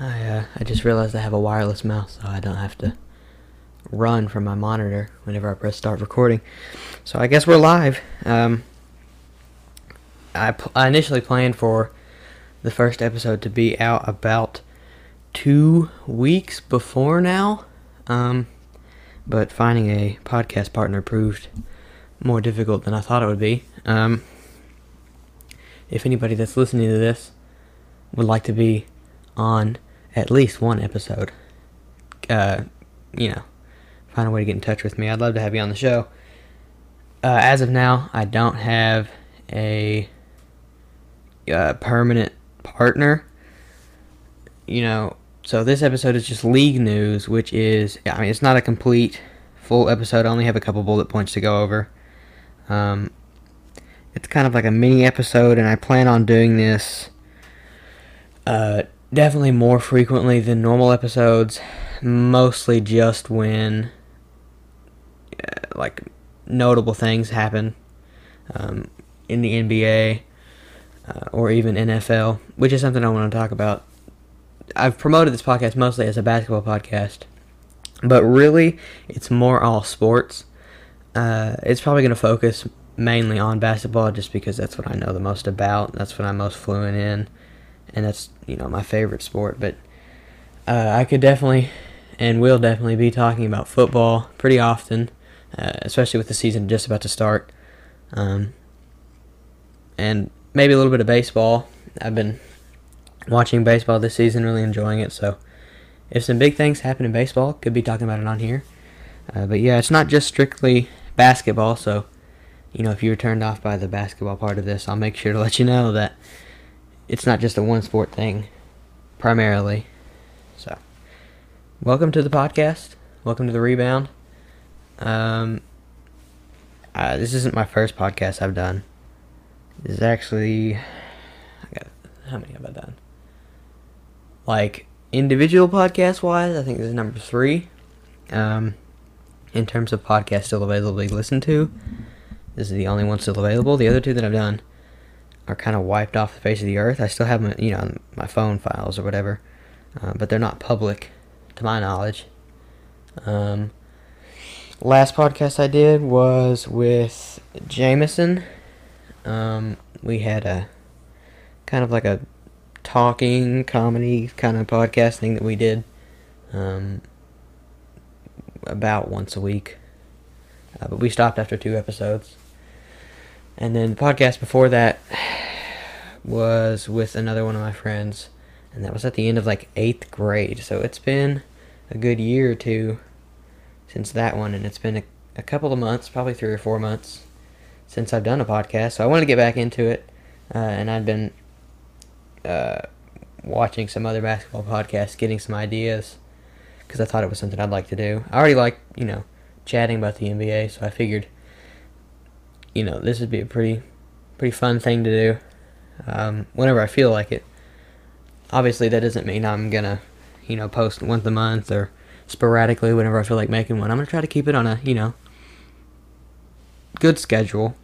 I uh, I just realized I have a wireless mouse, so I don't have to run from my monitor whenever I press start recording. So I guess we're live. Um, I, I initially planned for the first episode to be out about two weeks before now, um, but finding a podcast partner proved more difficult than I thought it would be. Um, if anybody that's listening to this would like to be on at least one episode, uh, you know, find a way to get in touch with me. I'd love to have you on the show. Uh, as of now, I don't have a uh, permanent partner. You know, so this episode is just league news, which is, I mean, it's not a complete full episode. I only have a couple bullet points to go over. Um, it's kind of like a mini episode, and I plan on doing this uh, definitely more frequently than normal episodes. Mostly just when uh, like notable things happen um, in the NBA uh, or even NFL, which is something I want to talk about. I've promoted this podcast mostly as a basketball podcast, but really it's more all sports. Uh, it's probably going to focus mainly on basketball just because that's what I know the most about. That's what I'm most fluent in, and that's you know my favorite sport. But uh, I could definitely and will definitely be talking about football pretty often, uh, especially with the season just about to start, um, and maybe a little bit of baseball. I've been watching baseball this season, really enjoying it. So if some big things happen in baseball, could be talking about it on here. Uh, but yeah, it's not just strictly basketball, so you know, if you were turned off by the basketball part of this, I'll make sure to let you know that it's not just a one sport thing, primarily. So, welcome to the podcast. Welcome to the rebound. Um, uh, this isn't my first podcast I've done. This is actually, I got how many have I done? Like individual podcast wise, I think this is number three. Um, in terms of podcasts still available to listen to. This is the only one still available. The other two that I've done are kind of wiped off the face of the earth. I still have my, you know, my phone files or whatever, uh, but they're not public, to my knowledge. Um, last podcast I did was with Jameson. Um, we had a kind of like a talking comedy kind of podcast thing that we did um, about once a week. Uh, but we stopped after two episodes. And then the podcast before that was with another one of my friends, and that was at the end of like eighth grade. So it's been a good year or two since that one, and it's been a, a couple of months, probably three or four months, since I've done a podcast. So I wanted to get back into it, uh, and I'd been uh, watching some other basketball podcasts, getting some ideas, because I thought it was something I'd like to do. I already like, you know, chatting about the NBA, so I figured you know, this would be a pretty, pretty fun thing to do um, whenever I feel like it. Obviously, that doesn't mean I'm gonna, you know, post once a month or sporadically whenever I feel like making one. I'm gonna try to keep it on a, you know, good schedule.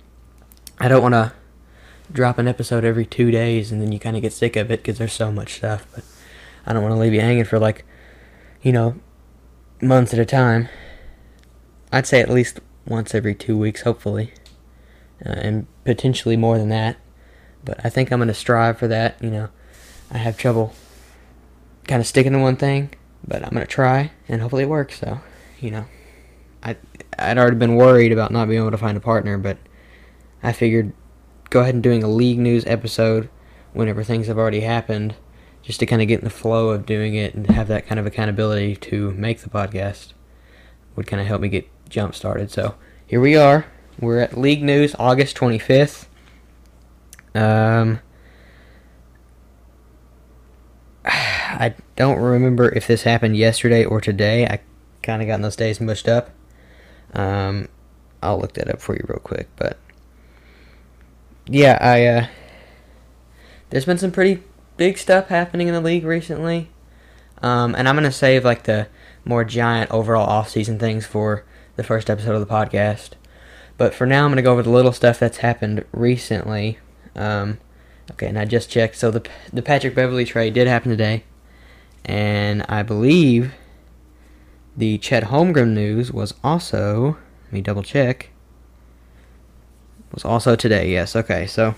I don't want to drop an episode every two days and then you kind of get sick of it because there's so much stuff. But I don't want to leave you hanging for like, you know, months at a time. I'd say at least once every two weeks, hopefully uh, and potentially more than that. But I think I'm going to strive for that. You know, I have trouble kind of sticking to one thing, but I'm going to try, and hopefully it works. So, you know, I I'd already been worried about not being able to find a partner, but I figured go ahead and doing a league news episode whenever things have already happened, just to kind of get in the flow of doing it and have that kind of accountability to make the podcast would kind of help me get jump started. So here we are. We're at League News, August 25th. Um, I don't remember if this happened yesterday or today. I kind of got those days mushed up. Um, I'll look that up for you real quick. But yeah, I uh, there's been some pretty big stuff happening in the league recently. Um, and I'm gonna save like the more giant overall off-season things for the first episode of the podcast. But for now, I'm going to go over the little stuff that's happened recently. Um, okay, and I just checked. So the the Patrick Beverley trade did happen today, And I believe the Chet Holmgren news was also, let me double check, was also today. Yes, okay, so.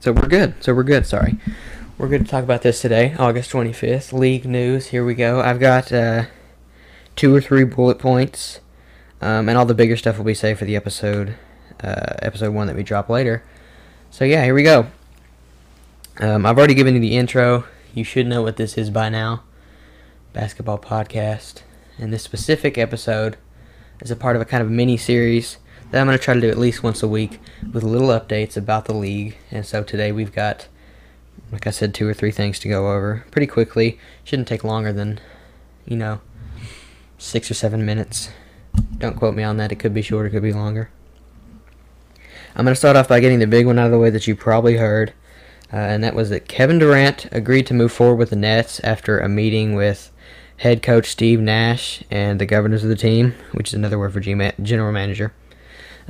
So we're good. So we're good, sorry. We're going to talk about this today, August 25th. League news, here we go. I've got uh, two or three bullet points, um, and all the bigger stuff will be saved for the episode, uh, episode one that we drop later. So yeah, here we go. Um, I've already given you the intro. You should know what this is by now. Basketball podcast. And this specific episode is a part of a kind of mini series that I'm going to try to do at least once a week with little updates about the league. And so today we've got, like I said, two or three things to go over pretty quickly. Shouldn't take longer than, you know, six or seven minutes. Don't quote me on that. It could be shorter, it could be longer. I'm going to start off by getting the big one out of the way that you probably heard, uh, and that was that Kevin Durant agreed to move forward with the Nets after a meeting with head coach Steve Nash and the governors of the team, which is another word for general manager.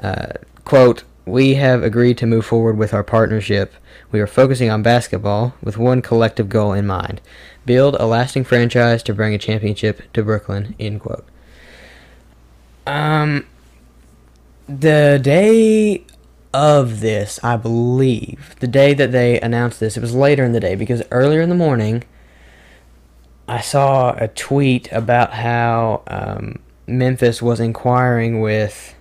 Uh, quote, we have agreed to move forward with our partnership. We are focusing on basketball with one collective goal in mind build a lasting franchise to bring a championship to Brooklyn. End quote. Um, the day of this, I believe, the day that they announced this, it was later in the day because earlier in the morning, I saw a tweet about how um, Memphis was inquiring with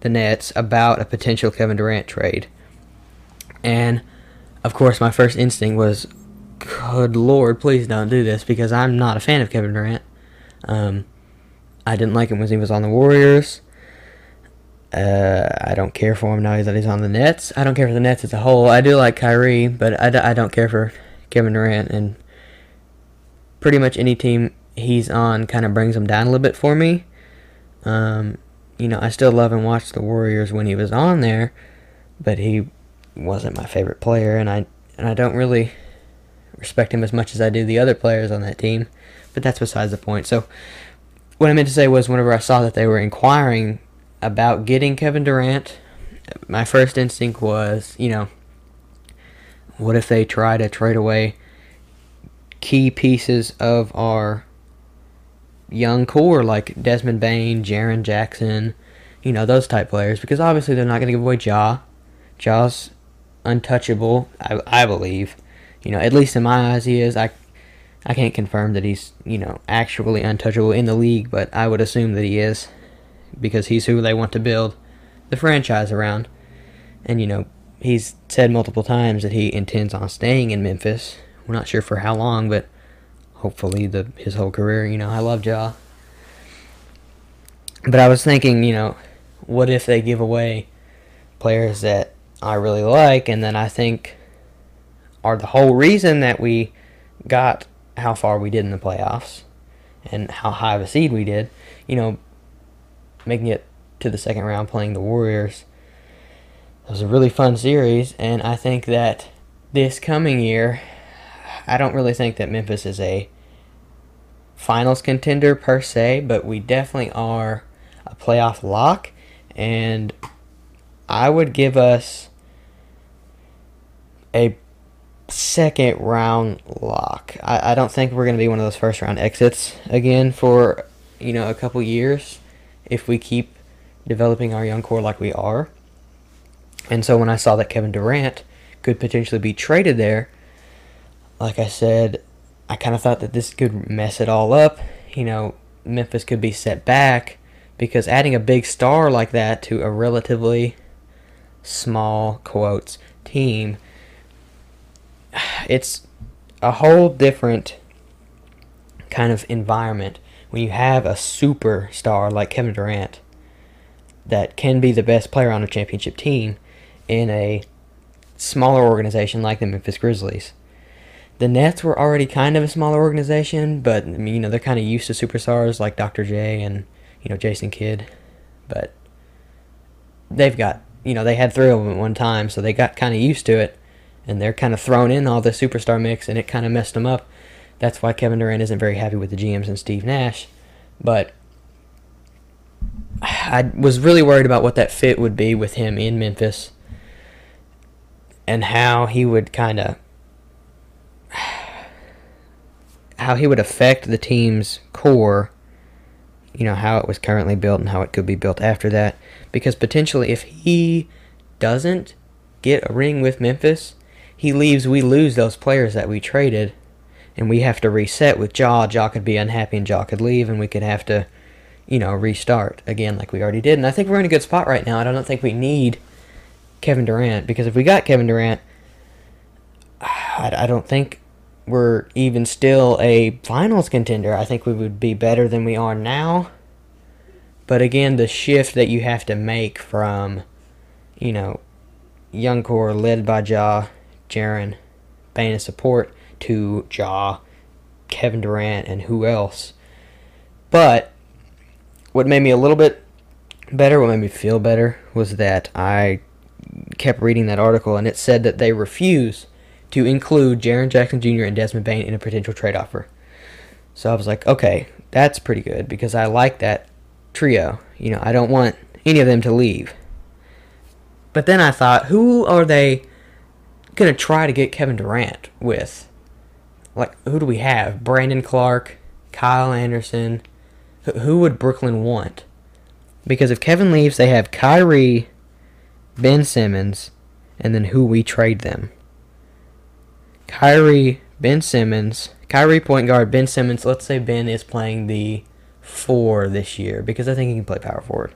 the Nets about a potential Kevin Durant trade. And of course, my first instinct was, good lord, please don't do this because I'm not a fan of Kevin Durant. Um, I didn't like him when he was on the Warriors. Uh, I don't care for him now that he's on the Nets. I don't care for the Nets as a whole. I do like Kyrie, but I d- I don't care for Kevin Durant. And pretty much any team he's on kind of brings him down a little bit for me. Um, you know, I still love and watch the Warriors when he was on there, but he wasn't my favorite player, and I and I don't really respect him as much as I do the other players on that team. But that's besides the point. So, what I meant to say was, whenever I saw that they were inquiring about getting Kevin Durant, my first instinct was, you know, what if they try to trade away key pieces of our young core like Desmond Bane, Jaren Jackson, you know, those type players because obviously they're not going to give away Ja. Ja's untouchable, I, I believe. You know, at least in my eyes he is. I I can't confirm that he's, you know, actually untouchable in the league, but I would assume that he is because he's who they want to build the franchise around. And, you know, he's said multiple times that he intends on staying in Memphis. We're not sure for how long, but hopefully the his whole career. You know, I love Ja. But I was thinking, you know, what if they give away players that I really like and then I think are the whole reason that we got how far we did in the playoffs and how high of a seed we did. You know, making it to the second round playing the Warriors. It was a really fun series, and I think that this coming year, I don't really think that Memphis is a finals contender per se, but we definitely are a playoff lock, and I would give us a second round lock. I, I don't think we're going to be one of those first round exits again for, you know, a couple years if we keep developing our young core like we are. And so when I saw that Kevin Durant could potentially be traded there, like I said, I kind of thought that this could mess it all up. You know, Memphis could be set back because adding a big star like that to a relatively small quotes team it's a whole different kind of environment when you have a superstar like Kevin Durant that can be the best player on a championship team in a smaller organization like the Memphis Grizzlies. The Nets were already kind of a smaller organization, but you know they're kind of used to superstars like Dr. J and you know Jason Kidd, but they've got you know they had three of them at one time, so they got kind of used to it, and they're kind of thrown in all the superstar mix, and it kind of messed them up. That's why Kevin Durant isn't very happy with the GMs and Steve Nash. But I was really worried about what that fit would be with him in Memphis and how he would kind of how he would affect the team's core, you know, how it was currently built and how it could be built after that. Because potentially, if he doesn't get a ring with Memphis, he leaves, we lose those players that we traded, and we have to reset with Ja. Ja could be unhappy and Ja could leave, and we could have to, you know, restart again like we already did. And I think we're in a good spot right now. I don't think we need Kevin Durant because if we got Kevin Durant, I, don't think we're even still a finals contender. I think we would be better than we are now. But again, the shift that you have to make from, you know, young core led by Ja, Jaren, Bane support to Ja, Kevin Durant, and who else. But what made me a little bit better, what made me feel better, was that I kept reading that article and it said that they refuse to include Jaren Jackson Jr. and Desmond Bane in a potential trade offer. So I was like, okay, that's pretty good because I like that trio. You know, I don't want any of them to leave. But then I thought, who are they going to try to get Kevin Durant with? Like, who do we have? Brandon Clarke, Kyle Anderson. Who would Brooklyn want? Because if Kevin leaves, they have Kyrie, Ben Simmons, and then who we trade them. Kyrie, Ben Simmons, Kyrie point guard, Ben Simmons. Let's say Ben is playing the four this year because I think he can play power forward.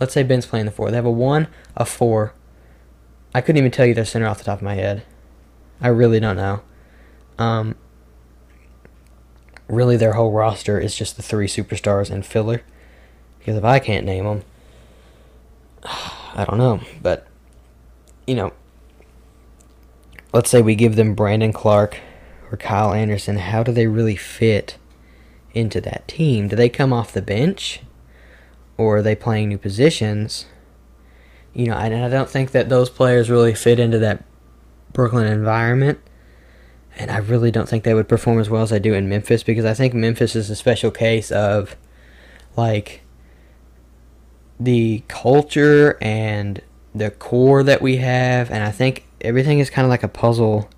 Let's say Ben's playing the four. They have a one, a four. I couldn't even tell you their center off the top of my head. I really don't know. Um, really, their whole roster is just the three superstars and filler. Because if I can't name them, I don't know. But, you know, let's say we give them Brandon Clarke or Kyle Anderson, how do they really fit into that team? Do they come off the bench? Or are they playing new positions? You know, and I don't think that those players really fit into that Brooklyn environment. And I really don't think they would perform as well as I do in Memphis because I think Memphis is a special case of like the culture and the core that we have. And I think everything is kind of like a puzzle,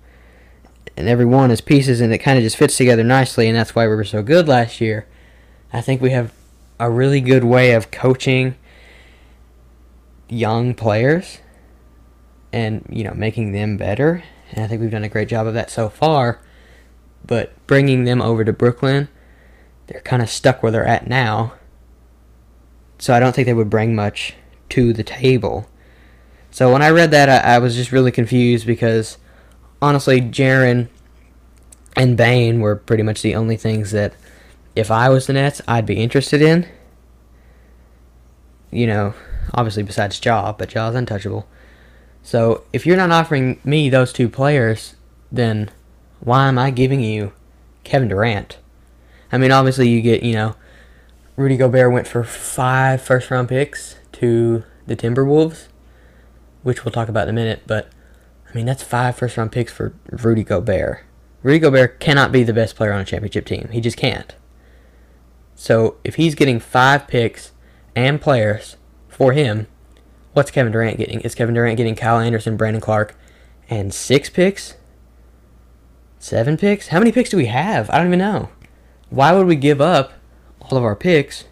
and every one is pieces, and it kind of just fits together nicely, and that's why we were so good last year. I think we have a really good way of coaching young players and you know making them better. And i think we've done a great job of that so far. But bringing them over to brooklyn they're kind of stuck where they're at now. So i don't think they would bring much to the table. So when I read that, I, I was just really confused because honestly, Jaren and Bane were pretty much the only things that if I was the Nets, I'd be interested in. You know, obviously besides Ja, but Ja's untouchable. So if you're not offering me those two players, then why am I giving you Kevin Durant? I mean, obviously you get, you know, Rudy Gobert went for five first round picks to the Timberwolves which we'll talk about in a minute. But I mean, that's five first round picks for Rudy Gobert. Rudy Gobert cannot be the best player on a championship team. He just can't. So if he's getting five picks and players for him, what's Kevin Durant getting? Is Kevin Durant getting Kyle Anderson, Brandon Clarke, and six picks? Seven picks? How many picks do we have? I don't even know. Why would we give up all of our picks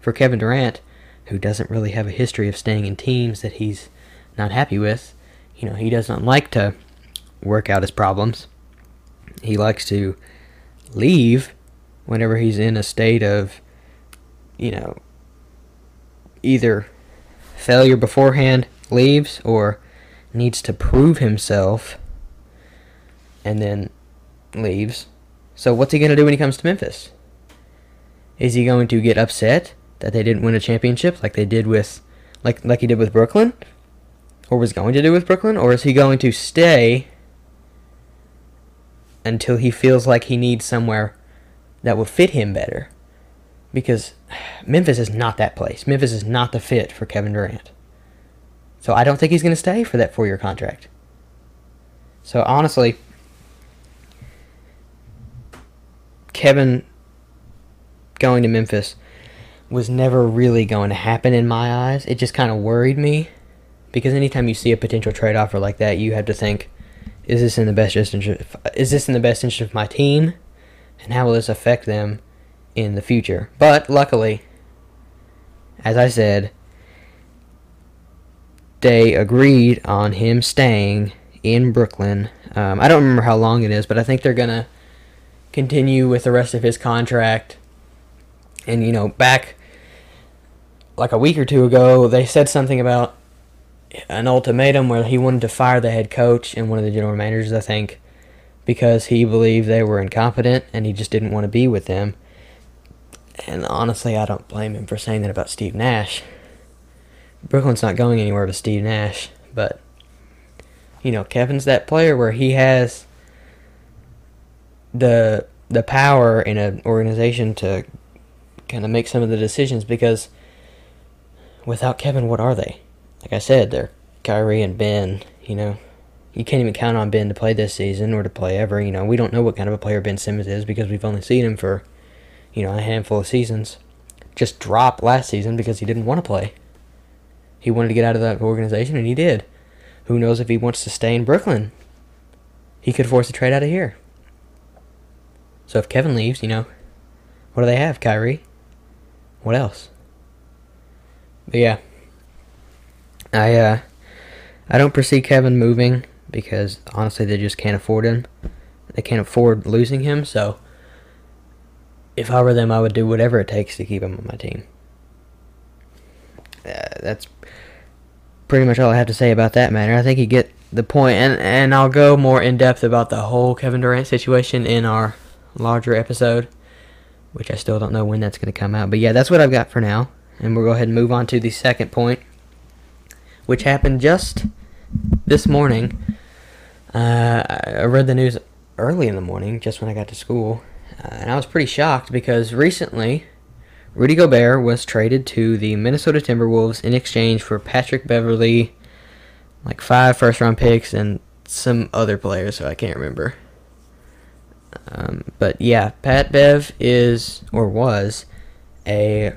for Kevin Durant, who doesn't really have a history of staying in teams that he's not happy with. You know, he doesn't like to work out his problems. He likes to leave whenever he's in a state of, you know, either failure beforehand, leaves, or needs to prove himself and then leaves. So, what's he going to do when he comes to Memphis? Is he going to get upset that they didn't win a championship like they did with like like he did with Brooklyn? or was going to do with Brooklyn, or is he going to stay until he feels like he needs somewhere that will fit him better? Because Memphis is not that place. Memphis is not the fit for Kevin Durant. So I don't think he's going to stay for that four year contract. So honestly, Kevin going to Memphis was never really going to happen in my eyes. It just kind of worried me because anytime you see a potential trade offer like that, you have to think, is this in the best interest? Of, Is this in the best interest of my team and how will this affect them in the future? But luckily, as I said, they agreed on him staying in Brooklyn. Um, I don't remember how long it is, but I think they're gonna continue with the rest of his contract. And you know, back like a week or two ago, they said something about an ultimatum where he wanted to fire the head coach and one of the general managers, I think, because he believed they were incompetent and he just didn't want to be with them. And honestly, I don't blame him for saying that about Steve Nash. Brooklyn's not going anywhere with Steve Nash, but you know, Kevin's that player where he has the the power in an organization to kind of make some of the decisions because without Kevin, what are they? Like I said, they're Kyrie and Ben. You know, you can't even count on Ben to play this season or to play ever. You know, we don't know what kind of a player Ben Simmons is because we've only seen him for, you know, a handful of seasons. Just dropped last season because he didn't want to play. He wanted to get out of that organization, and he did. Who knows if he wants to stay in Brooklyn? He could force a trade out of here. So if Kevin leaves, you know, what do they have? Kyrie? What else? But yeah. I uh I don't foresee Kevin moving because honestly they just can't afford him. They can't afford losing him, so if I were them I would do whatever it takes to keep him on my team. Uh, that's pretty much all I have to say about that matter. I think you get the point, and and I'll go more in depth about the whole Kevin Durant situation in our larger episode, which I still don't know when that's going to come out. But yeah, that's what I've got for now, and we'll go ahead and move on to the second point, which happened just this morning. Uh, I read the news early in the morning, just when I got to school, uh, and I was pretty shocked because recently Rudy Gobert was traded to the Minnesota Timberwolves in exchange for Patrick Beverley, like five first round picks, and some other players, so I can't remember. Um, but yeah, Pat Bev is, or was, a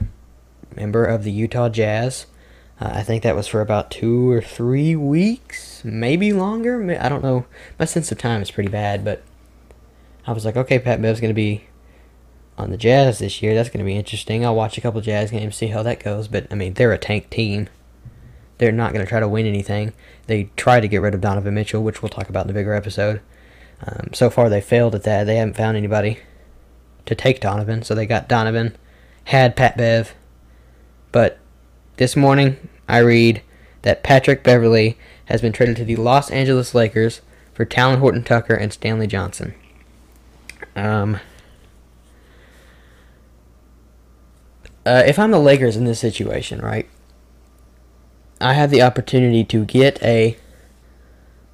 member of the Utah Jazz. Uh, I think that was for about two or three weeks, maybe longer. I don't know. My sense of time is pretty bad, but I was like, okay, Pat Bev's going to be on the Jazz this year. That's going to be interesting. I'll watch a couple Jazz games, see how that goes. But I mean, they're a tank team. They're not going to try to win anything. They tried to get rid of Donovan Mitchell, which we'll talk about in a bigger episode. Um, so far, they failed at that. They haven't found anybody to take Donovan, so they got Donovan, had Pat Bev. But this morning, I read that Patrick Beverley has been traded to the Los Angeles Lakers for Talen Horton Tucker and Stanley Johnson. Um, uh, if I'm the Lakers in this situation, right, I have the opportunity to get a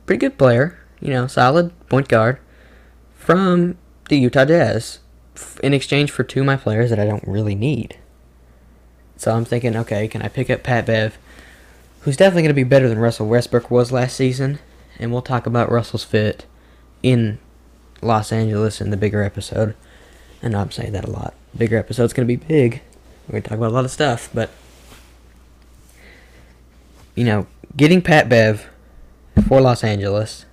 pretty good player, you know, solid point guard from the Utah Jazz in exchange for two of my players that I don't really need. So I'm thinking, okay, can I pick up Pat Bev, who's definitely going to be better than Russell Westbrook was last season, and we'll talk about Russell's fit in Los Angeles in the bigger episode. And I'm saying that a lot. Bigger episode's to be big. We're to talk about a lot of stuff, but you know, getting Pat Bev for Los Angeles,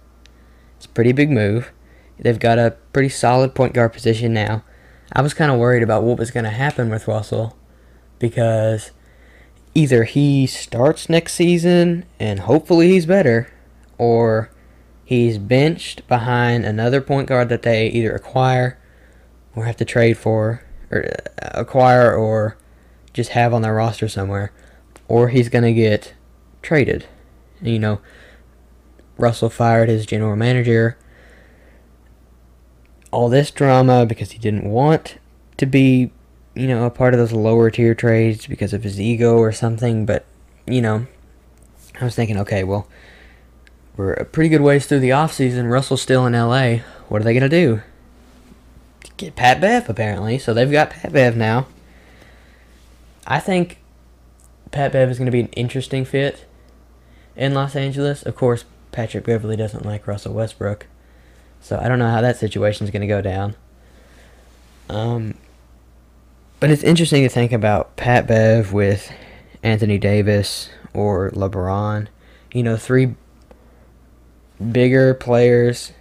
it's a pretty big move. They've got a pretty solid point guard position now. I was kind of worried about what was going to happen with Russell because either he starts next season and hopefully he's better, or he's benched behind another point guard that they either acquire or have to trade for, or uh, acquire or just have on their roster somewhere, or he's going to get traded. You know, Russell fired his general manager. All this drama because he didn't want to be, you know, a part of those lower tier trades because of his ego or something. But, you know, I was thinking, okay, well, we're a pretty good ways through the offseason. Russell's still in LA. What are they going to do? Get Pat Bev, apparently. So they've got Pat Bev now. I think Pat Bev is going to be an interesting fit in Los Angeles. Of course, Patrick Beverley doesn't like Russell Westbrook. So I don't know how that situation is going to go down. Um, but it's interesting to think about Pat Bev with Anthony Davis or LeBron. You know, three bigger players.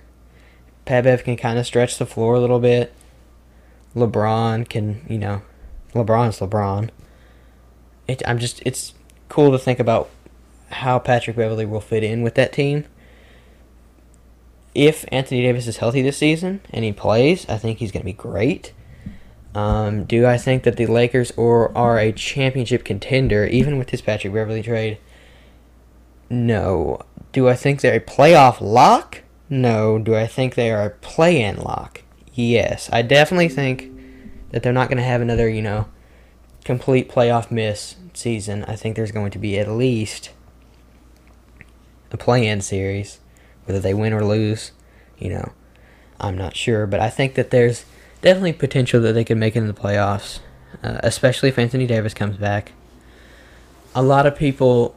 Pat can kind of stretch the floor a little bit. LeBron can, you know, LeBron's LeBron. It, I'm just, it's cool to think about how Patrick Beverley will fit in with that team. If Anthony Davis is healthy this season and he plays, I think he's going to be great. Um, do I think that the Lakers or are a championship contender, even with this Patrick Beverley trade? No. Do I think they're a playoff lock? No. Do I think they are a play-in lock? Yes. I definitely think that they're not going to have another, you know, complete playoff miss season. I think there's going to be at least a play-in series, whether they win or lose. You know, I'm not sure, but I think that there's definitely potential that they could make it in the playoffs, uh, especially if Anthony Davis comes back. A lot of people,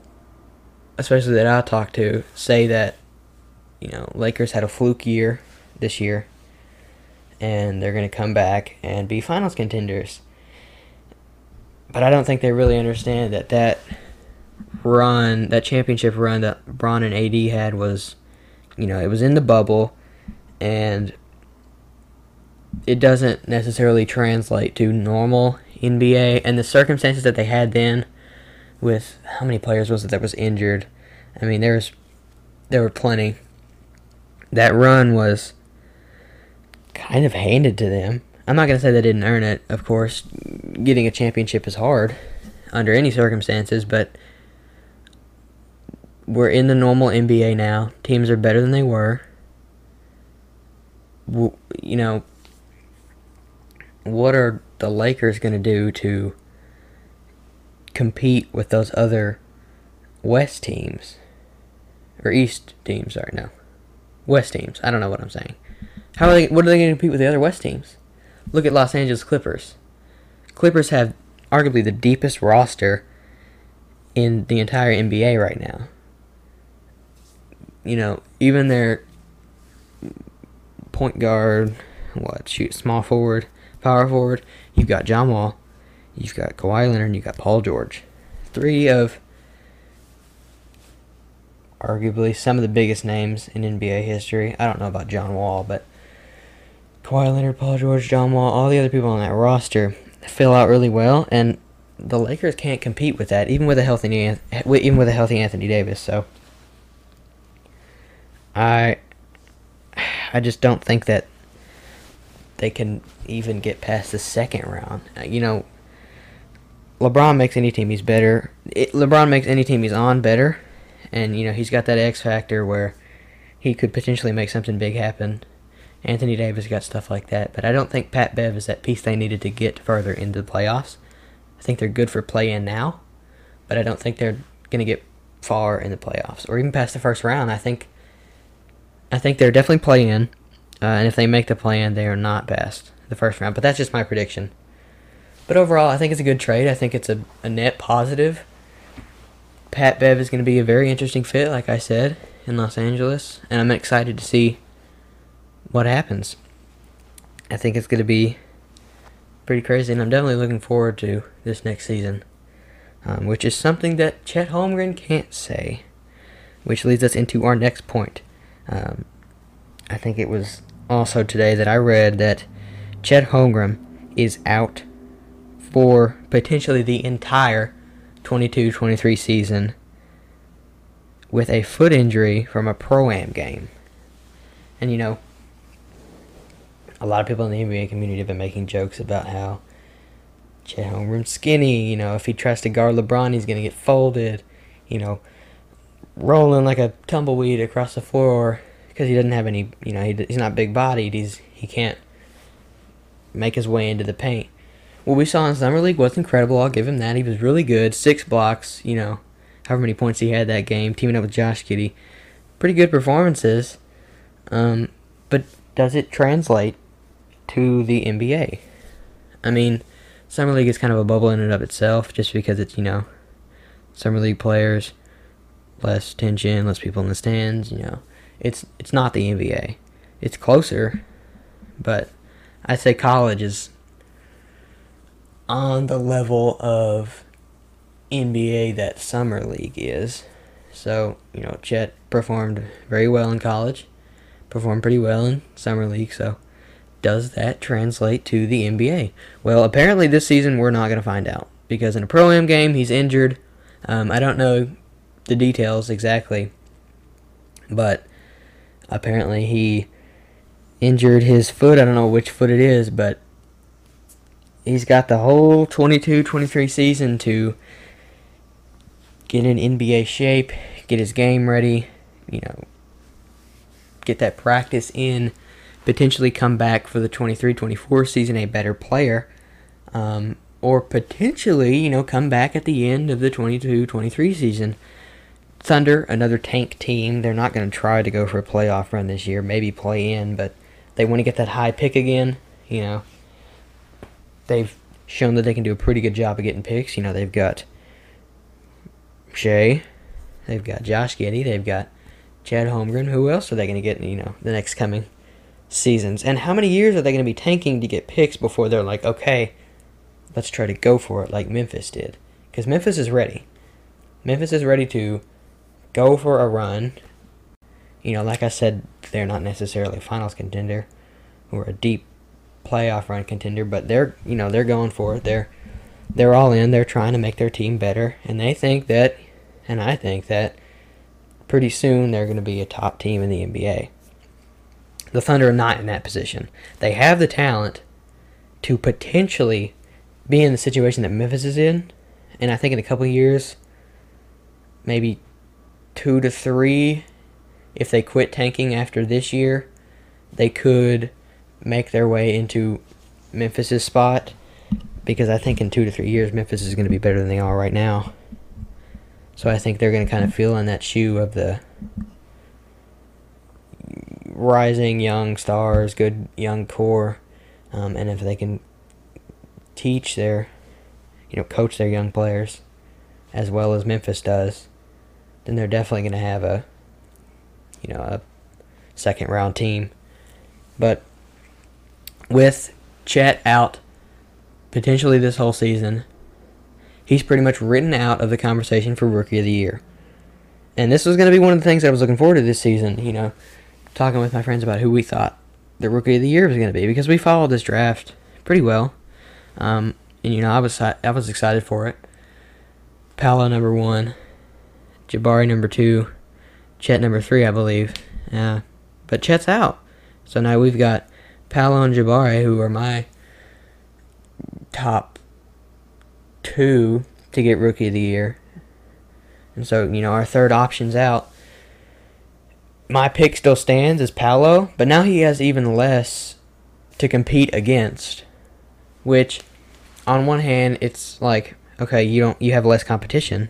especially that I talk to, say that you know Lakers had a fluke year this year, and they're going to come back and be finals contenders. But I don't think they really understand that that run, that championship run that Bron and AD had was, you know, it was in the bubble, and it doesn't necessarily translate to normal NBA and the circumstances that they had then with how many players was it that was injured. I mean, there's there were plenty. That run was kind of handed to them. I'm not going to say they didn't earn it. Of course, getting a championship is hard under any circumstances, but we're in the normal NBA now. Teams are better than they were. You know, what are the Lakers going to do to compete with those other West teams? Or East teams, sorry, no. West teams. I don't know what I'm saying. How are they what are they going to compete with the other West teams? Look at Los Angeles Clippers. Clippers have arguably the deepest roster in the entire NBA right now. You know, even their point guard, what, shoot, small forward, power forward, you've got John Wall, you've got Kawhi Leonard, and you've got Paul George. Three of arguably some of the biggest names in NBA history. I don't know about John Wall, but Kawhi Leonard, Paul George, John Wall, all the other people on that roster fill out really well, and the Lakers can't compete with that, even with a healthy even with a healthy Anthony Davis. So I I just don't think that they can even get past the second round. You know, LeBron makes any team he's better. It, LeBron makes any team he's on better, and you know he's got that X factor where he could potentially make something big happen. Anthony Davis got stuff like that, but I don't think Pat Bev is that piece they needed to get further into the playoffs. I think they're good for play in now, but I don't think they're going to get far in the playoffs or even past the first round. I think I think they're definitely play in. Uh, and if they make the plan, they are not best the first round. But that's just my prediction. But overall, I think it's a good trade. I think it's a, a net positive. Pat Bev is going to be a very interesting fit, like I said, in Los Angeles. And I'm excited to see what happens. I think it's going to be pretty crazy. And I'm definitely looking forward to this next season. Um, which is something that Chet Holmgren can't say. Which leads us into our next point. Um, I think it was also today that I read that Chet Holmgren is out for potentially the entire 22 23 season with a foot injury from a pro am game. And you know, a lot of people in the NBA community have been making jokes about how Chet Holmgren's skinny. You know, if he tries to guard LeBron, he's going to get folded. You know, rolling like a tumbleweed across the floor because he doesn't have any. You know, he, he's not big bodied. He's he can't make his way into the paint. What we saw in summer league was incredible. I'll give him that. He was really good. Six blocks. You know, however many points he had that game, teaming up with Josh Giddey. Pretty good performances. Um, but does it translate to the NBA? I mean, summer league is kind of a bubble in and of itself, just because it's you know, summer league players, less tension, less people in the stands. You know, it's it's not the NBA. It's closer, but I say college is on the level of NBA that summer league is. So you know, Chet performed very well in college, performed pretty well in summer league. So does that translate to the NBA? Well, apparently this season we're not going to find out because in a pro am game he's injured. Um, I don't know the details exactly, but apparently he injured his foot. I don't know which foot it is, but he's got the whole 22-23 season to get in NBA shape, get his game ready, you know, get that practice in, potentially come back for the 23-24 season a better player. Um, or potentially, you know, come back at the end of the 22-23 season. Thunder, another tank team, they're not going to try to go for a playoff run this year, maybe play in, but they want to get that high pick again, you know. They've shown that they can do a pretty good job of getting picks. You know, they've got Shai, they've got Josh Giddey, they've got Chet Holmgren. Who else are they going to get, you know, the next coming seasons? And how many years are they going to be tanking to get picks before they're like, okay, let's try to go for it like Memphis did? Because Memphis is ready. Memphis is ready to go for a run. You know, like I said, they're not necessarily a finals contender or a deep playoff run contender, but they're you know they're going for it. They're they're all in. They're trying to make their team better, and they think that, and I think that, pretty soon they're going to be a top team in the NBA. The Thunder are not in that position. They have the talent to potentially be in the situation that Memphis is in, and I think in a couple years, maybe two to three, if they quit tanking after this year, they could make their way into Memphis's spot because I think in two to three years Memphis is going to be better than they are right now. So I think they're going to kind of feel in that shoe of the rising young stars, good young core, um, and if they can teach their, you know, coach their young players as well as Memphis does, then they're definitely going to have a, you know, a second round team. But with Chet out potentially this whole season, he's pretty much written out of the conversation for Rookie of the Year. And this was going to be one of the things I was looking forward to this season, you know, talking with my friends about who we thought the Rookie of the Year was going to be because we followed this draft pretty well. Um, and, you know, I was, I was excited for it. Paolo number one, Jabari number two, Chet number three, I believe. Uh, but Chet's out. So now we've got Paolo and Jabari, who are my top two to get Rookie of the Year. And so, you know, our third option's out. My pick still stands as Paolo, but now he has even less to compete against. Which, on one hand, it's like, okay, you don't you have less competition.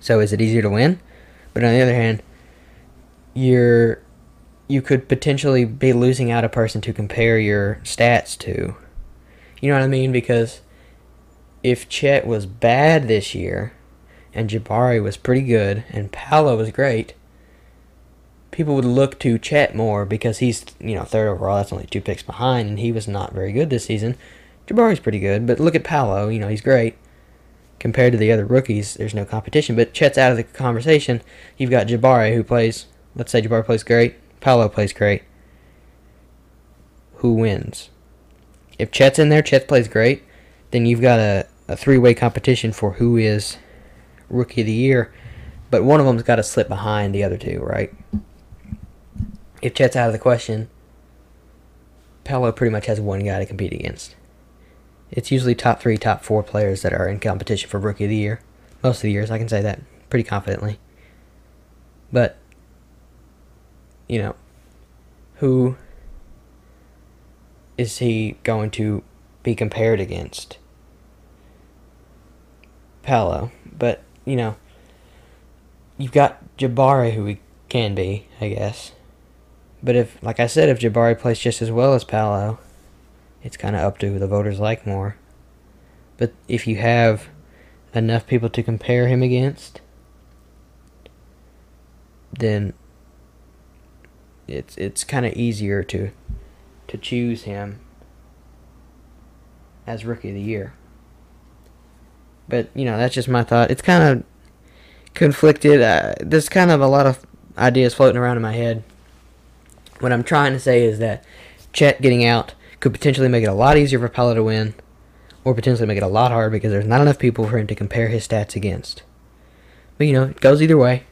So is it easier to win? But on the other hand, you're you could potentially be losing out a person to compare your stats to. You know what I mean? Because if Chet was bad this year and Jabari was pretty good and Paolo was great, people would look to Chet more because he's, you know, third overall. That's only two picks behind, and he was not very good this season. Jabari's pretty good, but look at Paolo. You know, he's great. Compared to the other rookies, there's no competition. But Chet's out of the conversation. You've got Jabari, who plays, let's say Jabari plays great. Paolo plays great. Who wins? If Chet's in there, Chet plays great, then you've got a, a three way competition for who is rookie of the year, but one of them's got to slip behind the other two, right? If Chet's out of the question, Paolo pretty much has one guy to compete against. It's usually top three, top four players that are in competition for rookie of the year. Most of the years, I can say that pretty confidently. But you know, who is he going to be compared against? Paolo. But, you know, you've got Jabari, who he can be, I guess. But if, like I said, if Jabari plays just as well as Paolo, it's kind of up to who the voters like more. But if you have enough people to compare him against, then it's it's kind of easier to to choose him as rookie of the year. But you know that's just my thought. It's kind of conflicted. Uh, there's kind of a lot of ideas floating around in my head. What I'm trying to say is that Chet getting out could potentially make it a lot easier for Paolo to win, or potentially make it a lot harder because there's not enough people for him to compare his stats against. But you know, it goes either way.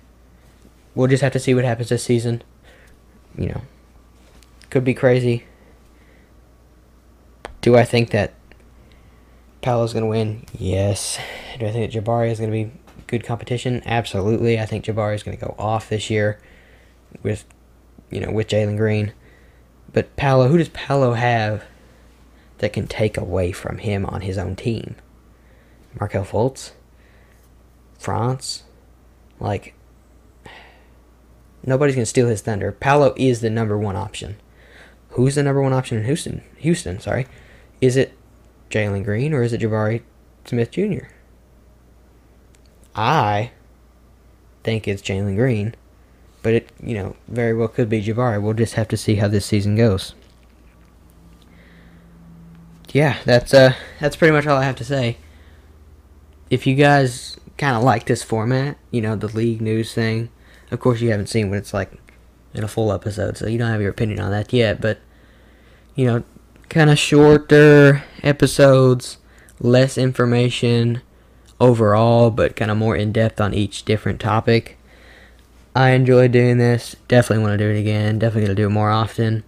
We'll just have to see what happens this season. You know, could be crazy. Do I think that Paolo's going to win? Yes. Do I think that Jabari is going to be good competition? Absolutely. I think Jabari is going to go off this year with, you know, with Jalen Green. But Paolo, who does Paolo have that can take away from him on his own team? Markelle Fultz? Franz? Like, nobody's going to steal his thunder. Paolo is the number one option. Who's the number one option in Houston? Houston, sorry. Is it Jalen Green or is it Jabari Smith Jr.? I think it's Jalen Green, but it you know very well could be Jabari. We'll just have to see how this season goes. Yeah, that's uh that's pretty much all I have to say. If you guys kind of like this format, you know the league news thing. Of course, you haven't seen what it's like in a full episode, so you don't have your opinion on that yet. But you know, kind of shorter episodes, less information overall, but kind of more in depth on each different topic. I enjoy doing this. Definitely want to do it again. Definitely going to do it more often.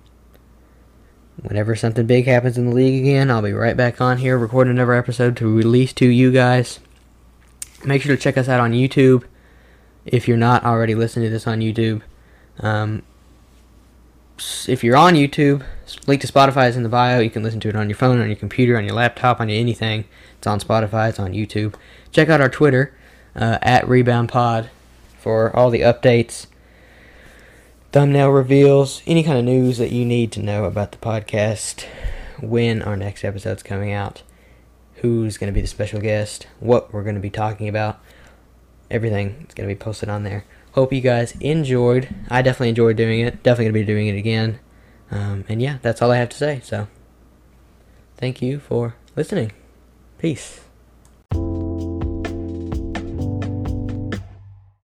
Whenever something big happens in the league again, I'll be right back on here recording another episode to release to you guys. Make sure to check us out on YouTube if you're not already listening to this on YouTube. Um, if you're on YouTube, link to Spotify is in the bio. You can listen to it on your phone, on your computer, on your laptop, on your anything. It's on Spotify. It's on YouTube. Check out our Twitter uh, at Rebound Pod for all the updates, thumbnail reveals, any kind of news that you need to know about the podcast, when our next episode's coming out, who's going to be the special guest, what we're going to be talking about. Everything is going to be posted on there. Hope you guys enjoyed. I definitely enjoyed doing it. Definitely going to be doing it again. Um, and yeah, that's all I have to say. So, thank you for listening. Peace.